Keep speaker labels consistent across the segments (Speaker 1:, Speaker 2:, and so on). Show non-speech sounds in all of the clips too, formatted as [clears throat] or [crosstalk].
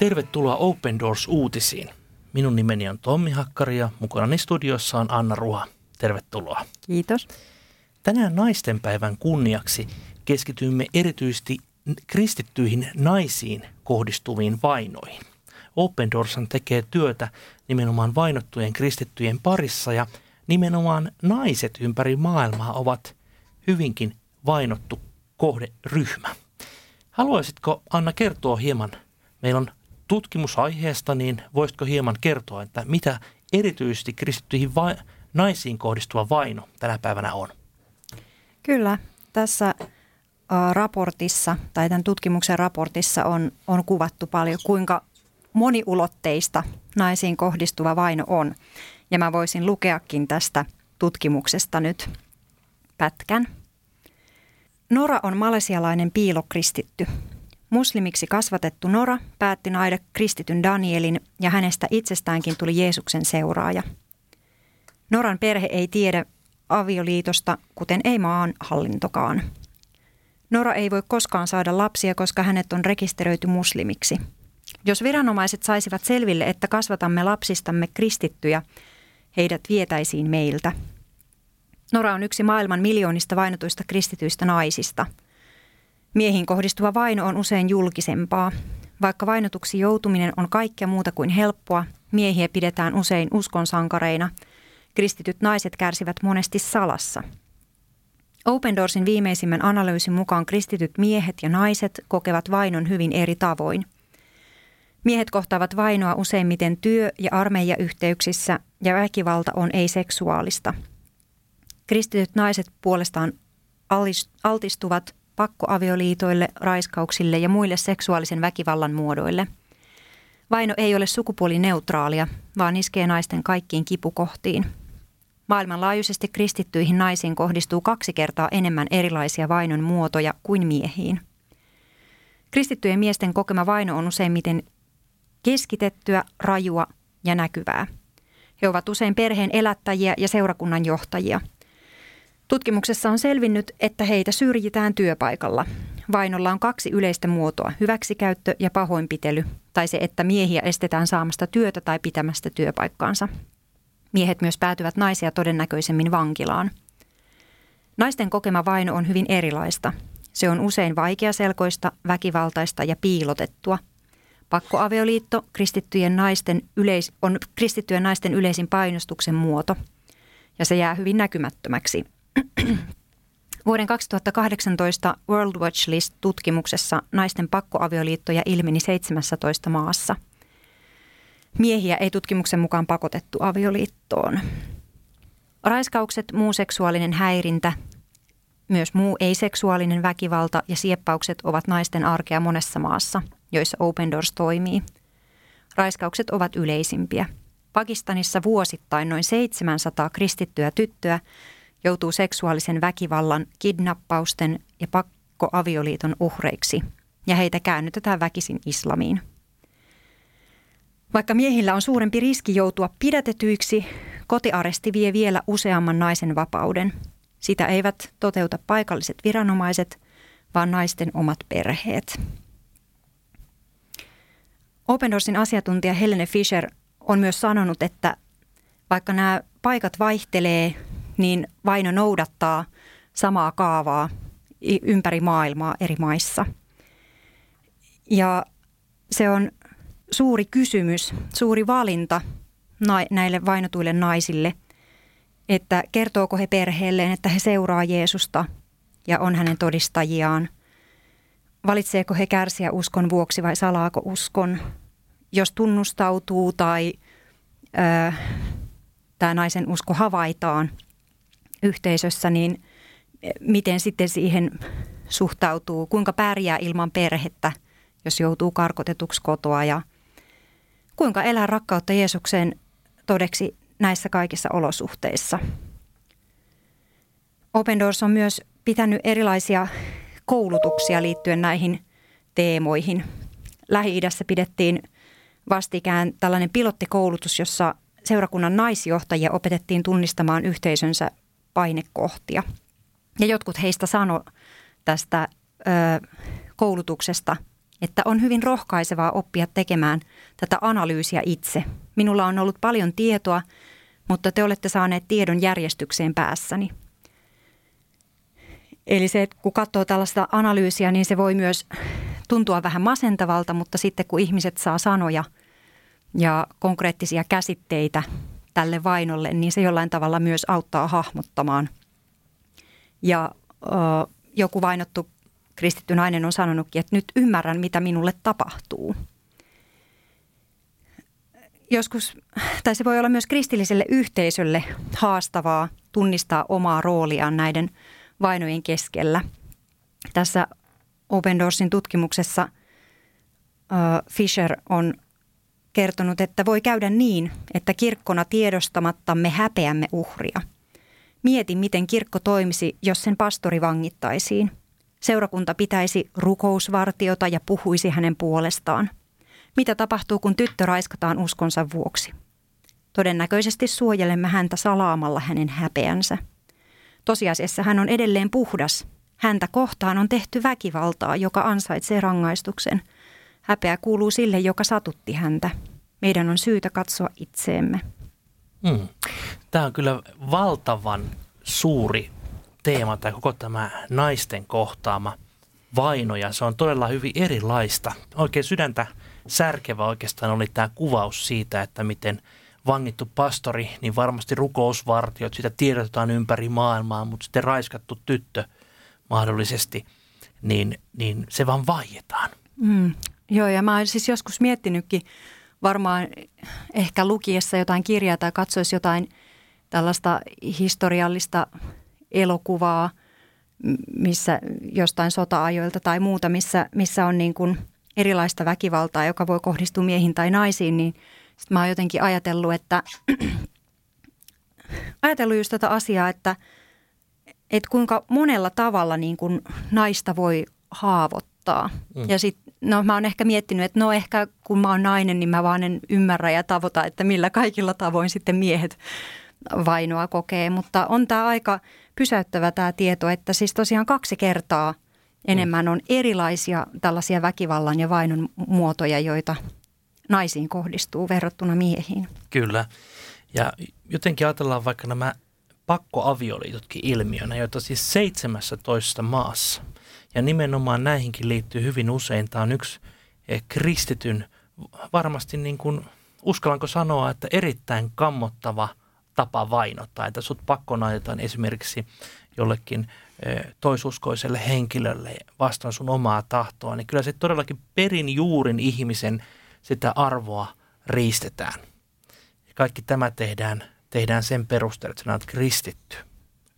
Speaker 1: Tervetuloa Open Doors-uutisiin. Minun nimeni on Tommi Hakkari ja mukana studiossa on Anna Ruha. Tervetuloa.
Speaker 2: Kiitos.
Speaker 1: Tänään naistenpäivän kunniaksi keskitymme erityisesti kristittyihin naisiin kohdistuviin vainoihin. Open Doors tekee työtä nimenomaan vainottujen kristittyjen parissa ja nimenomaan naiset ympäri maailmaa ovat hyvinkin vainottu kohderyhmä. Haluaisitko Anna kertoa hieman, meillä on tutkimusaiheesta, niin voisitko hieman kertoa, että mitä erityisesti kristittyihin va- naisiin kohdistuva vaino tänä päivänä on?
Speaker 2: Kyllä, tässä raportissa tai tämän tutkimuksen raportissa on, on kuvattu paljon, kuinka moniulotteista naisiin kohdistuva vaino on. Ja mä voisin lukeakin tästä tutkimuksesta nyt pätkän. Nora on malesialainen piilokristitty. Muslimiksi kasvatettu Nora päätti naida kristityn Danielin ja hänestä itsestäänkin tuli Jeesuksen seuraaja. Noran perhe ei tiedä avioliitosta, kuten ei maan hallintokaan. Nora ei voi koskaan saada lapsia, koska hänet on rekisteröity muslimiksi. Jos viranomaiset saisivat selville, että kasvatamme lapsistamme kristittyjä, heidät vietäisiin meiltä. Nora on yksi maailman miljoonista vainotuista kristityistä naisista. Miehiin kohdistuva vaino on usein julkisempaa. Vaikka vainotuksi joutuminen on kaikkea muuta kuin helppoa, miehiä pidetään usein uskonsankareina. Kristityt naiset kärsivät monesti salassa. Open Doorsin viimeisimmän analyysin mukaan kristityt miehet ja naiset kokevat vainon hyvin eri tavoin. Miehet kohtaavat vainoa useimmiten työ- ja armeijayhteyksissä ja väkivalta on ei-seksuaalista – Kristityt naiset puolestaan altistuvat pakkoavioliitoille, raiskauksille ja muille seksuaalisen väkivallan muodoille. Vaino ei ole sukupuolineutraalia, vaan iskee naisten kaikkiin kipukohtiin. Maailmanlaajuisesti kristittyihin naisiin kohdistuu kaksi kertaa enemmän erilaisia vainon muotoja kuin miehiin. Kristittyjen miesten kokema vaino on useimmiten keskitettyä, rajua ja näkyvää. He ovat usein perheen elättäjiä ja seurakunnan johtajia – Tutkimuksessa on selvinnyt, että heitä syrjitään työpaikalla. Vainolla on kaksi yleistä muotoa, hyväksikäyttö ja pahoinpitely, tai se, että miehiä estetään saamasta työtä tai pitämästä työpaikkaansa. Miehet myös päätyvät naisia todennäköisemmin vankilaan. Naisten kokema vaino on hyvin erilaista. Se on usein vaikeaselkoista, väkivaltaista ja piilotettua. Pakkoavioliitto kristittyjen naisten yleis, on kristittyjen naisten yleisin painostuksen muoto, ja se jää hyvin näkymättömäksi [clears throat] Vuoden 2018 World Watch List-tutkimuksessa naisten pakkoavioliittoja ilmeni 17 maassa. Miehiä ei tutkimuksen mukaan pakotettu avioliittoon. Raiskaukset, muu seksuaalinen häirintä, myös muu ei-seksuaalinen väkivalta ja sieppaukset ovat naisten arkea monessa maassa, joissa Open Doors toimii. Raiskaukset ovat yleisimpiä. Pakistanissa vuosittain noin 700 kristittyä tyttöä joutuu seksuaalisen väkivallan, kidnappausten ja pakkoavioliiton uhreiksi, ja heitä käännytetään väkisin islamiin. Vaikka miehillä on suurempi riski joutua pidätetyiksi, kotiaresti vie vielä useamman naisen vapauden. Sitä eivät toteuta paikalliset viranomaiset, vaan naisten omat perheet. Open Doorsin asiantuntija Helene Fischer on myös sanonut, että vaikka nämä paikat vaihtelee niin vaino noudattaa samaa kaavaa ympäri maailmaa eri maissa. Ja se on suuri kysymys, suuri valinta näille vainotuille naisille, että kertooko he perheelleen, että he seuraa Jeesusta ja on hänen todistajiaan. Valitseeko he kärsiä uskon vuoksi vai salaako uskon? Jos tunnustautuu tai tämä naisen usko havaitaan – yhteisössä, niin miten sitten siihen suhtautuu, kuinka pärjää ilman perhettä, jos joutuu karkotetuksi kotoa ja kuinka elää rakkautta Jeesukseen todeksi näissä kaikissa olosuhteissa. Open Doors on myös pitänyt erilaisia koulutuksia liittyen näihin teemoihin. Lähi-idässä pidettiin vastikään tällainen pilottikoulutus, jossa seurakunnan naisjohtajia opetettiin tunnistamaan yhteisönsä painekohtia. Ja jotkut heistä sano tästä ö, koulutuksesta, että on hyvin rohkaisevaa oppia tekemään tätä analyysiä itse. Minulla on ollut paljon tietoa, mutta te olette saaneet tiedon järjestykseen päässäni. Eli se, että kun katsoo tällaista analyysiä, niin se voi myös tuntua vähän masentavalta, mutta sitten kun ihmiset saa sanoja ja konkreettisia käsitteitä tälle vainolle, niin se jollain tavalla myös auttaa hahmottamaan. Ja ö, joku vainottu kristitty nainen on sanonutkin, että nyt ymmärrän, mitä minulle tapahtuu. Joskus, tai se voi olla myös kristilliselle yhteisölle haastavaa tunnistaa omaa rooliaan näiden vainojen keskellä. Tässä Open Doorsin tutkimuksessa Fisher on kertonut, että voi käydä niin, että kirkkona tiedostamattamme häpeämme uhria. Mieti, miten kirkko toimisi, jos sen pastori vangittaisiin. Seurakunta pitäisi rukousvartiota ja puhuisi hänen puolestaan. Mitä tapahtuu, kun tyttö raiskataan uskonsa vuoksi? Todennäköisesti suojelemme häntä salaamalla hänen häpeänsä. Tosiasiassa hän on edelleen puhdas. Häntä kohtaan on tehty väkivaltaa, joka ansaitsee rangaistuksen. Häpeä kuuluu sille, joka satutti häntä. Meidän on syytä katsoa itseemme.
Speaker 1: Hmm. Tämä on kyllä valtavan suuri teema, tai koko tämä naisten kohtaama vaino, ja se on todella hyvin erilaista. Oikein sydäntä särkevä oikeastaan oli tämä kuvaus siitä, että miten vangittu pastori, niin varmasti rukousvartiot, sitä tiedotetaan ympäri maailmaa, mutta sitten raiskattu tyttö mahdollisesti, niin, niin se vaan vaietaan.
Speaker 2: Mm, joo, ja mä oon siis joskus miettinytkin varmaan ehkä lukiessa jotain kirjaa tai katsoisi jotain tällaista historiallista elokuvaa, missä jostain sota-ajoilta tai muuta, missä, missä on niin kuin erilaista väkivaltaa, joka voi kohdistua miehiin tai naisiin, niin sitten mä oon jotenkin ajatellut, että [clears throat] ajatellut just tätä asiaa, että, että kuinka monella tavalla niin kuin naista voi haavoittaa. Mm. Ja sitten, no mä oon ehkä miettinyt, että no ehkä kun mä oon nainen, niin mä vaan en ymmärrä ja tavoita, että millä kaikilla tavoin sitten miehet vainoa kokee. Mutta on tämä aika pysäyttävä tämä tieto, että siis tosiaan kaksi kertaa enemmän on erilaisia tällaisia väkivallan ja vainon muotoja, joita naisiin kohdistuu verrattuna miehiin.
Speaker 1: Kyllä. Ja jotenkin ajatellaan vaikka nämä pakkoavioliitotkin ilmiönä, joita siis 17 maassa. Ja nimenomaan näihinkin liittyy hyvin usein. Tämä on yksi eh, kristityn, varmasti niin kuin, uskallanko sanoa, että erittäin kammottava – tapa vainottaa, että sut pakkonaitetaan esimerkiksi jollekin toisuskoiselle henkilölle vastaan sun omaa tahtoa, niin kyllä se todellakin perin juurin ihmisen sitä arvoa riistetään. Ja kaikki tämä tehdään, tehdään sen perusteella, että sinä olet kristitty.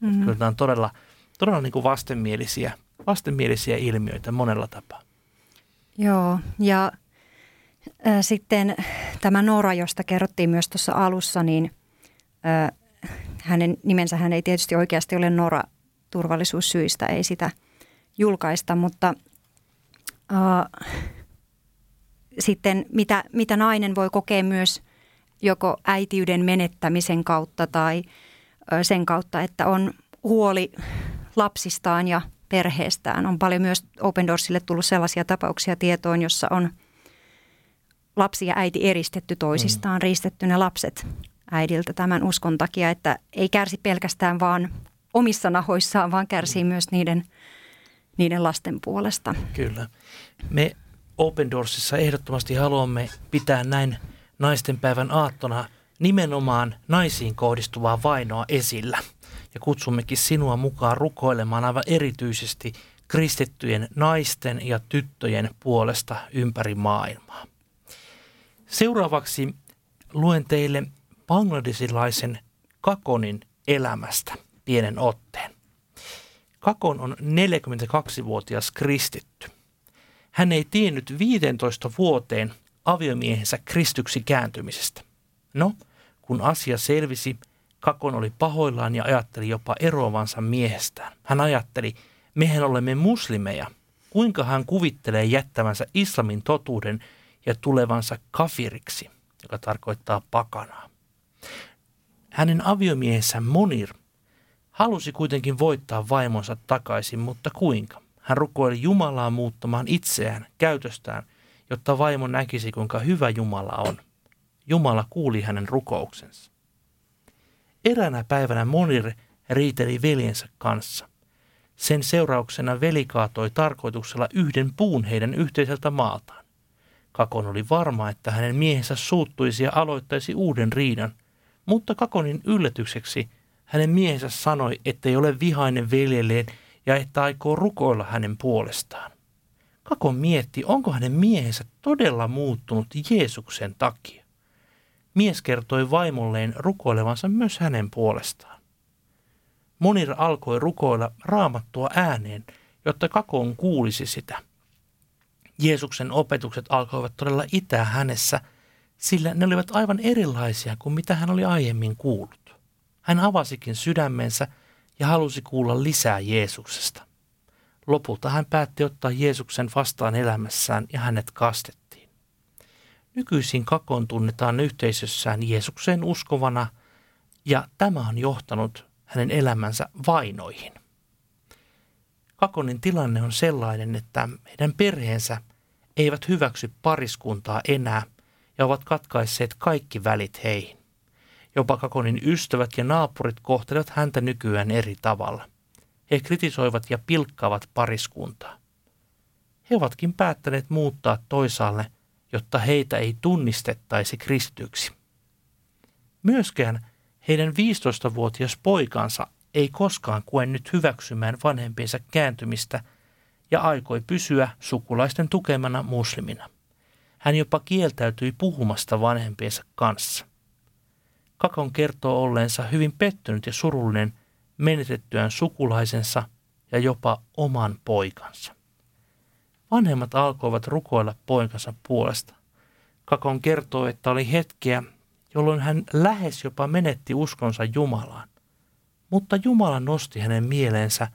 Speaker 1: Mm-hmm. Kyllä nämä on todella, todella niin kuin vastenmielisiä, vastenmielisiä ilmiöitä monella tapaa.
Speaker 2: Joo, ja äh, sitten tämä Nora, josta kerrottiin myös tuossa alussa, niin – hänen nimensä hän ei tietysti oikeasti ole Nora turvallisuussyistä, ei sitä julkaista, mutta äh, sitten mitä, mitä nainen voi kokea myös joko äitiyden menettämisen kautta tai sen kautta, että on huoli lapsistaan ja perheestään. On paljon myös Open Doorsille tullut sellaisia tapauksia tietoon, jossa on lapsi ja äiti eristetty toisistaan, mm. riistetty ne lapset äidiltä tämän uskon takia, että ei kärsi pelkästään vaan omissa nahoissaan, vaan kärsii myös niiden, niiden lasten puolesta.
Speaker 1: Kyllä. Me Open Doorsissa ehdottomasti haluamme pitää näin naisten päivän aattona nimenomaan naisiin kohdistuvaa vainoa esillä. Ja kutsummekin sinua mukaan rukoilemaan aivan erityisesti kristittyjen naisten ja tyttöjen puolesta ympäri maailmaa. Seuraavaksi luen teille bangladesilaisen Kakonin elämästä pienen otteen. Kakon on 42-vuotias kristitty. Hän ei tiennyt 15 vuoteen aviomiehensä kristyksi kääntymisestä. No, kun asia selvisi, Kakon oli pahoillaan ja ajatteli jopa eroavansa miehestään. Hän ajatteli, mehän olemme muslimeja. Kuinka hän kuvittelee jättävänsä islamin totuuden ja tulevansa kafiriksi, joka tarkoittaa pakanaa. Hänen aviomiehensä Monir halusi kuitenkin voittaa vaimonsa takaisin, mutta kuinka? Hän rukoili Jumalaa muuttamaan itseään, käytöstään, jotta vaimo näkisi, kuinka hyvä Jumala on. Jumala kuuli hänen rukouksensa. Eräänä päivänä Monir riiteli veljensä kanssa. Sen seurauksena veli kaatoi tarkoituksella yhden puun heidän yhteiseltä maaltaan. Kakon oli varma, että hänen miehensä suuttuisi ja aloittaisi uuden riidan, mutta Kakonin yllätykseksi hänen miehensä sanoi, ettei ole vihainen veljelleen ja että aikoo rukoilla hänen puolestaan. Kakon mietti, onko hänen miehensä todella muuttunut Jeesuksen takia. Mies kertoi vaimolleen rukoilevansa myös hänen puolestaan. Monir alkoi rukoilla raamattua ääneen, jotta Kakon kuulisi sitä. Jeesuksen opetukset alkoivat todella itää hänessä, sillä ne olivat aivan erilaisia kuin mitä hän oli aiemmin kuullut. Hän avasikin sydämensä ja halusi kuulla lisää Jeesuksesta. Lopulta hän päätti ottaa Jeesuksen vastaan elämässään ja hänet kastettiin. Nykyisin Kakon tunnetaan yhteisössään Jeesukseen uskovana ja tämä on johtanut hänen elämänsä vainoihin. Kakonin tilanne on sellainen, että heidän perheensä eivät hyväksy pariskuntaa enää ja ovat katkaisseet kaikki välit heihin. Jopa Kakonin ystävät ja naapurit kohtelevat häntä nykyään eri tavalla. He kritisoivat ja pilkkaavat pariskuntaa. He ovatkin päättäneet muuttaa toisaalle, jotta heitä ei tunnistettaisi kristyksi. Myöskään heidän 15-vuotias poikansa ei koskaan nyt hyväksymään vanhempiensa kääntymistä ja aikoi pysyä sukulaisten tukemana muslimina. Hän jopa kieltäytyi puhumasta vanhempiensa kanssa. Kakon kertoo olleensa hyvin pettynyt ja surullinen menetettyään sukulaisensa ja jopa oman poikansa. Vanhemmat alkoivat rukoilla poikansa puolesta. Kakon kertoo, että oli hetkeä, jolloin hän lähes jopa menetti uskonsa Jumalaan. Mutta Jumala nosti hänen mieleensä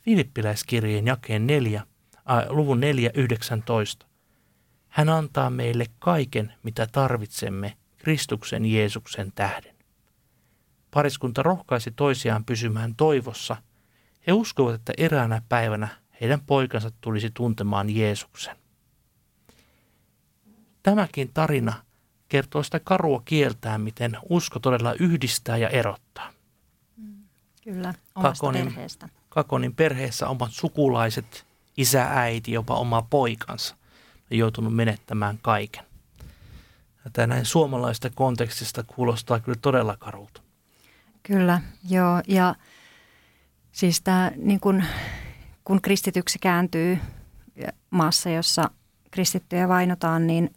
Speaker 1: Filippiläiskirjeen jakeen 4, äh, luvun 4.19. Hän antaa meille kaiken, mitä tarvitsemme Kristuksen Jeesuksen tähden. Pariskunta rohkaisi toisiaan pysymään toivossa. He uskovat, että eräänä päivänä heidän poikansa tulisi tuntemaan Jeesuksen. Tämäkin tarina kertoo sitä karua kieltään, miten usko todella yhdistää ja erottaa.
Speaker 2: Kyllä, omasta Kakonin, perheestä.
Speaker 1: Kakonin perheessä omat sukulaiset, isä, äiti, jopa oma poikansa on joutunut menettämään kaiken. Tämä näin suomalaista kontekstista kuulostaa kyllä todella karulta.
Speaker 2: Kyllä, joo. Ja siis tämä, niin kun, kun kristityksi kääntyy maassa, jossa kristittyjä vainotaan, niin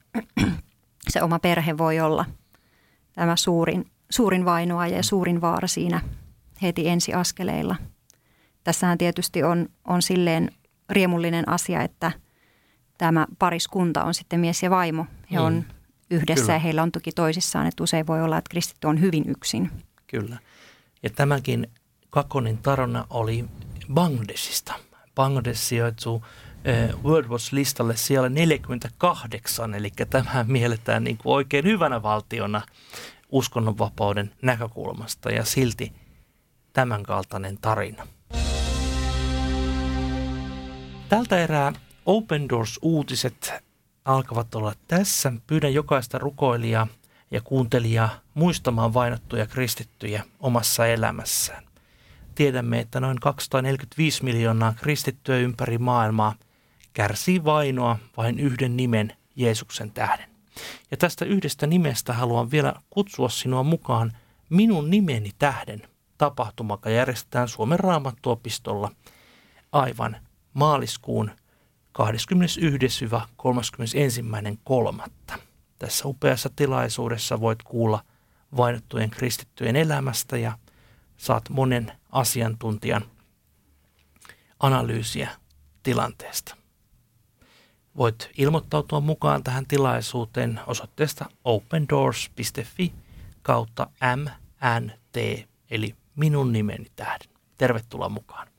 Speaker 2: [clears throat] se oma perhe voi olla tämä suurin, suurin vainoa ja suurin vaara siinä heti ensiaskeleilla. Tässähän tietysti on, on silleen riemullinen asia, että tämä pariskunta on sitten mies ja vaimo. He on mm. yhdessä Kyllä. ja heillä on tuki toisissaan, että usein voi olla, että kristitty on hyvin yksin.
Speaker 1: Kyllä. Ja tämäkin Kakonin tarina oli Bangladesista. Bangladesh sijoittuu World Watch-listalle siellä 48, eli tämä mielletään niin kuin oikein hyvänä valtiona uskonnonvapauden näkökulmasta ja silti tämänkaltainen tarina. Tältä erää Open Doors-uutiset alkavat olla tässä. Pyydän jokaista rukoilijaa ja kuuntelijaa muistamaan vainottuja kristittyjä omassa elämässään. Tiedämme, että noin 245 miljoonaa kristittyä ympäri maailmaa kärsii vainoa vain yhden nimen Jeesuksen tähden. Ja tästä yhdestä nimestä haluan vielä kutsua sinua mukaan minun nimeni tähden tapahtuma, joka järjestetään Suomen raamattuopistolla aivan maaliskuun 21-31.3. Tässä upeassa tilaisuudessa voit kuulla vainottujen kristittyjen elämästä ja saat monen asiantuntijan analyysiä tilanteesta. Voit ilmoittautua mukaan tähän tilaisuuteen osoitteesta opendoors.fi kautta MNT, eli minun nimeni tähden. Tervetuloa mukaan.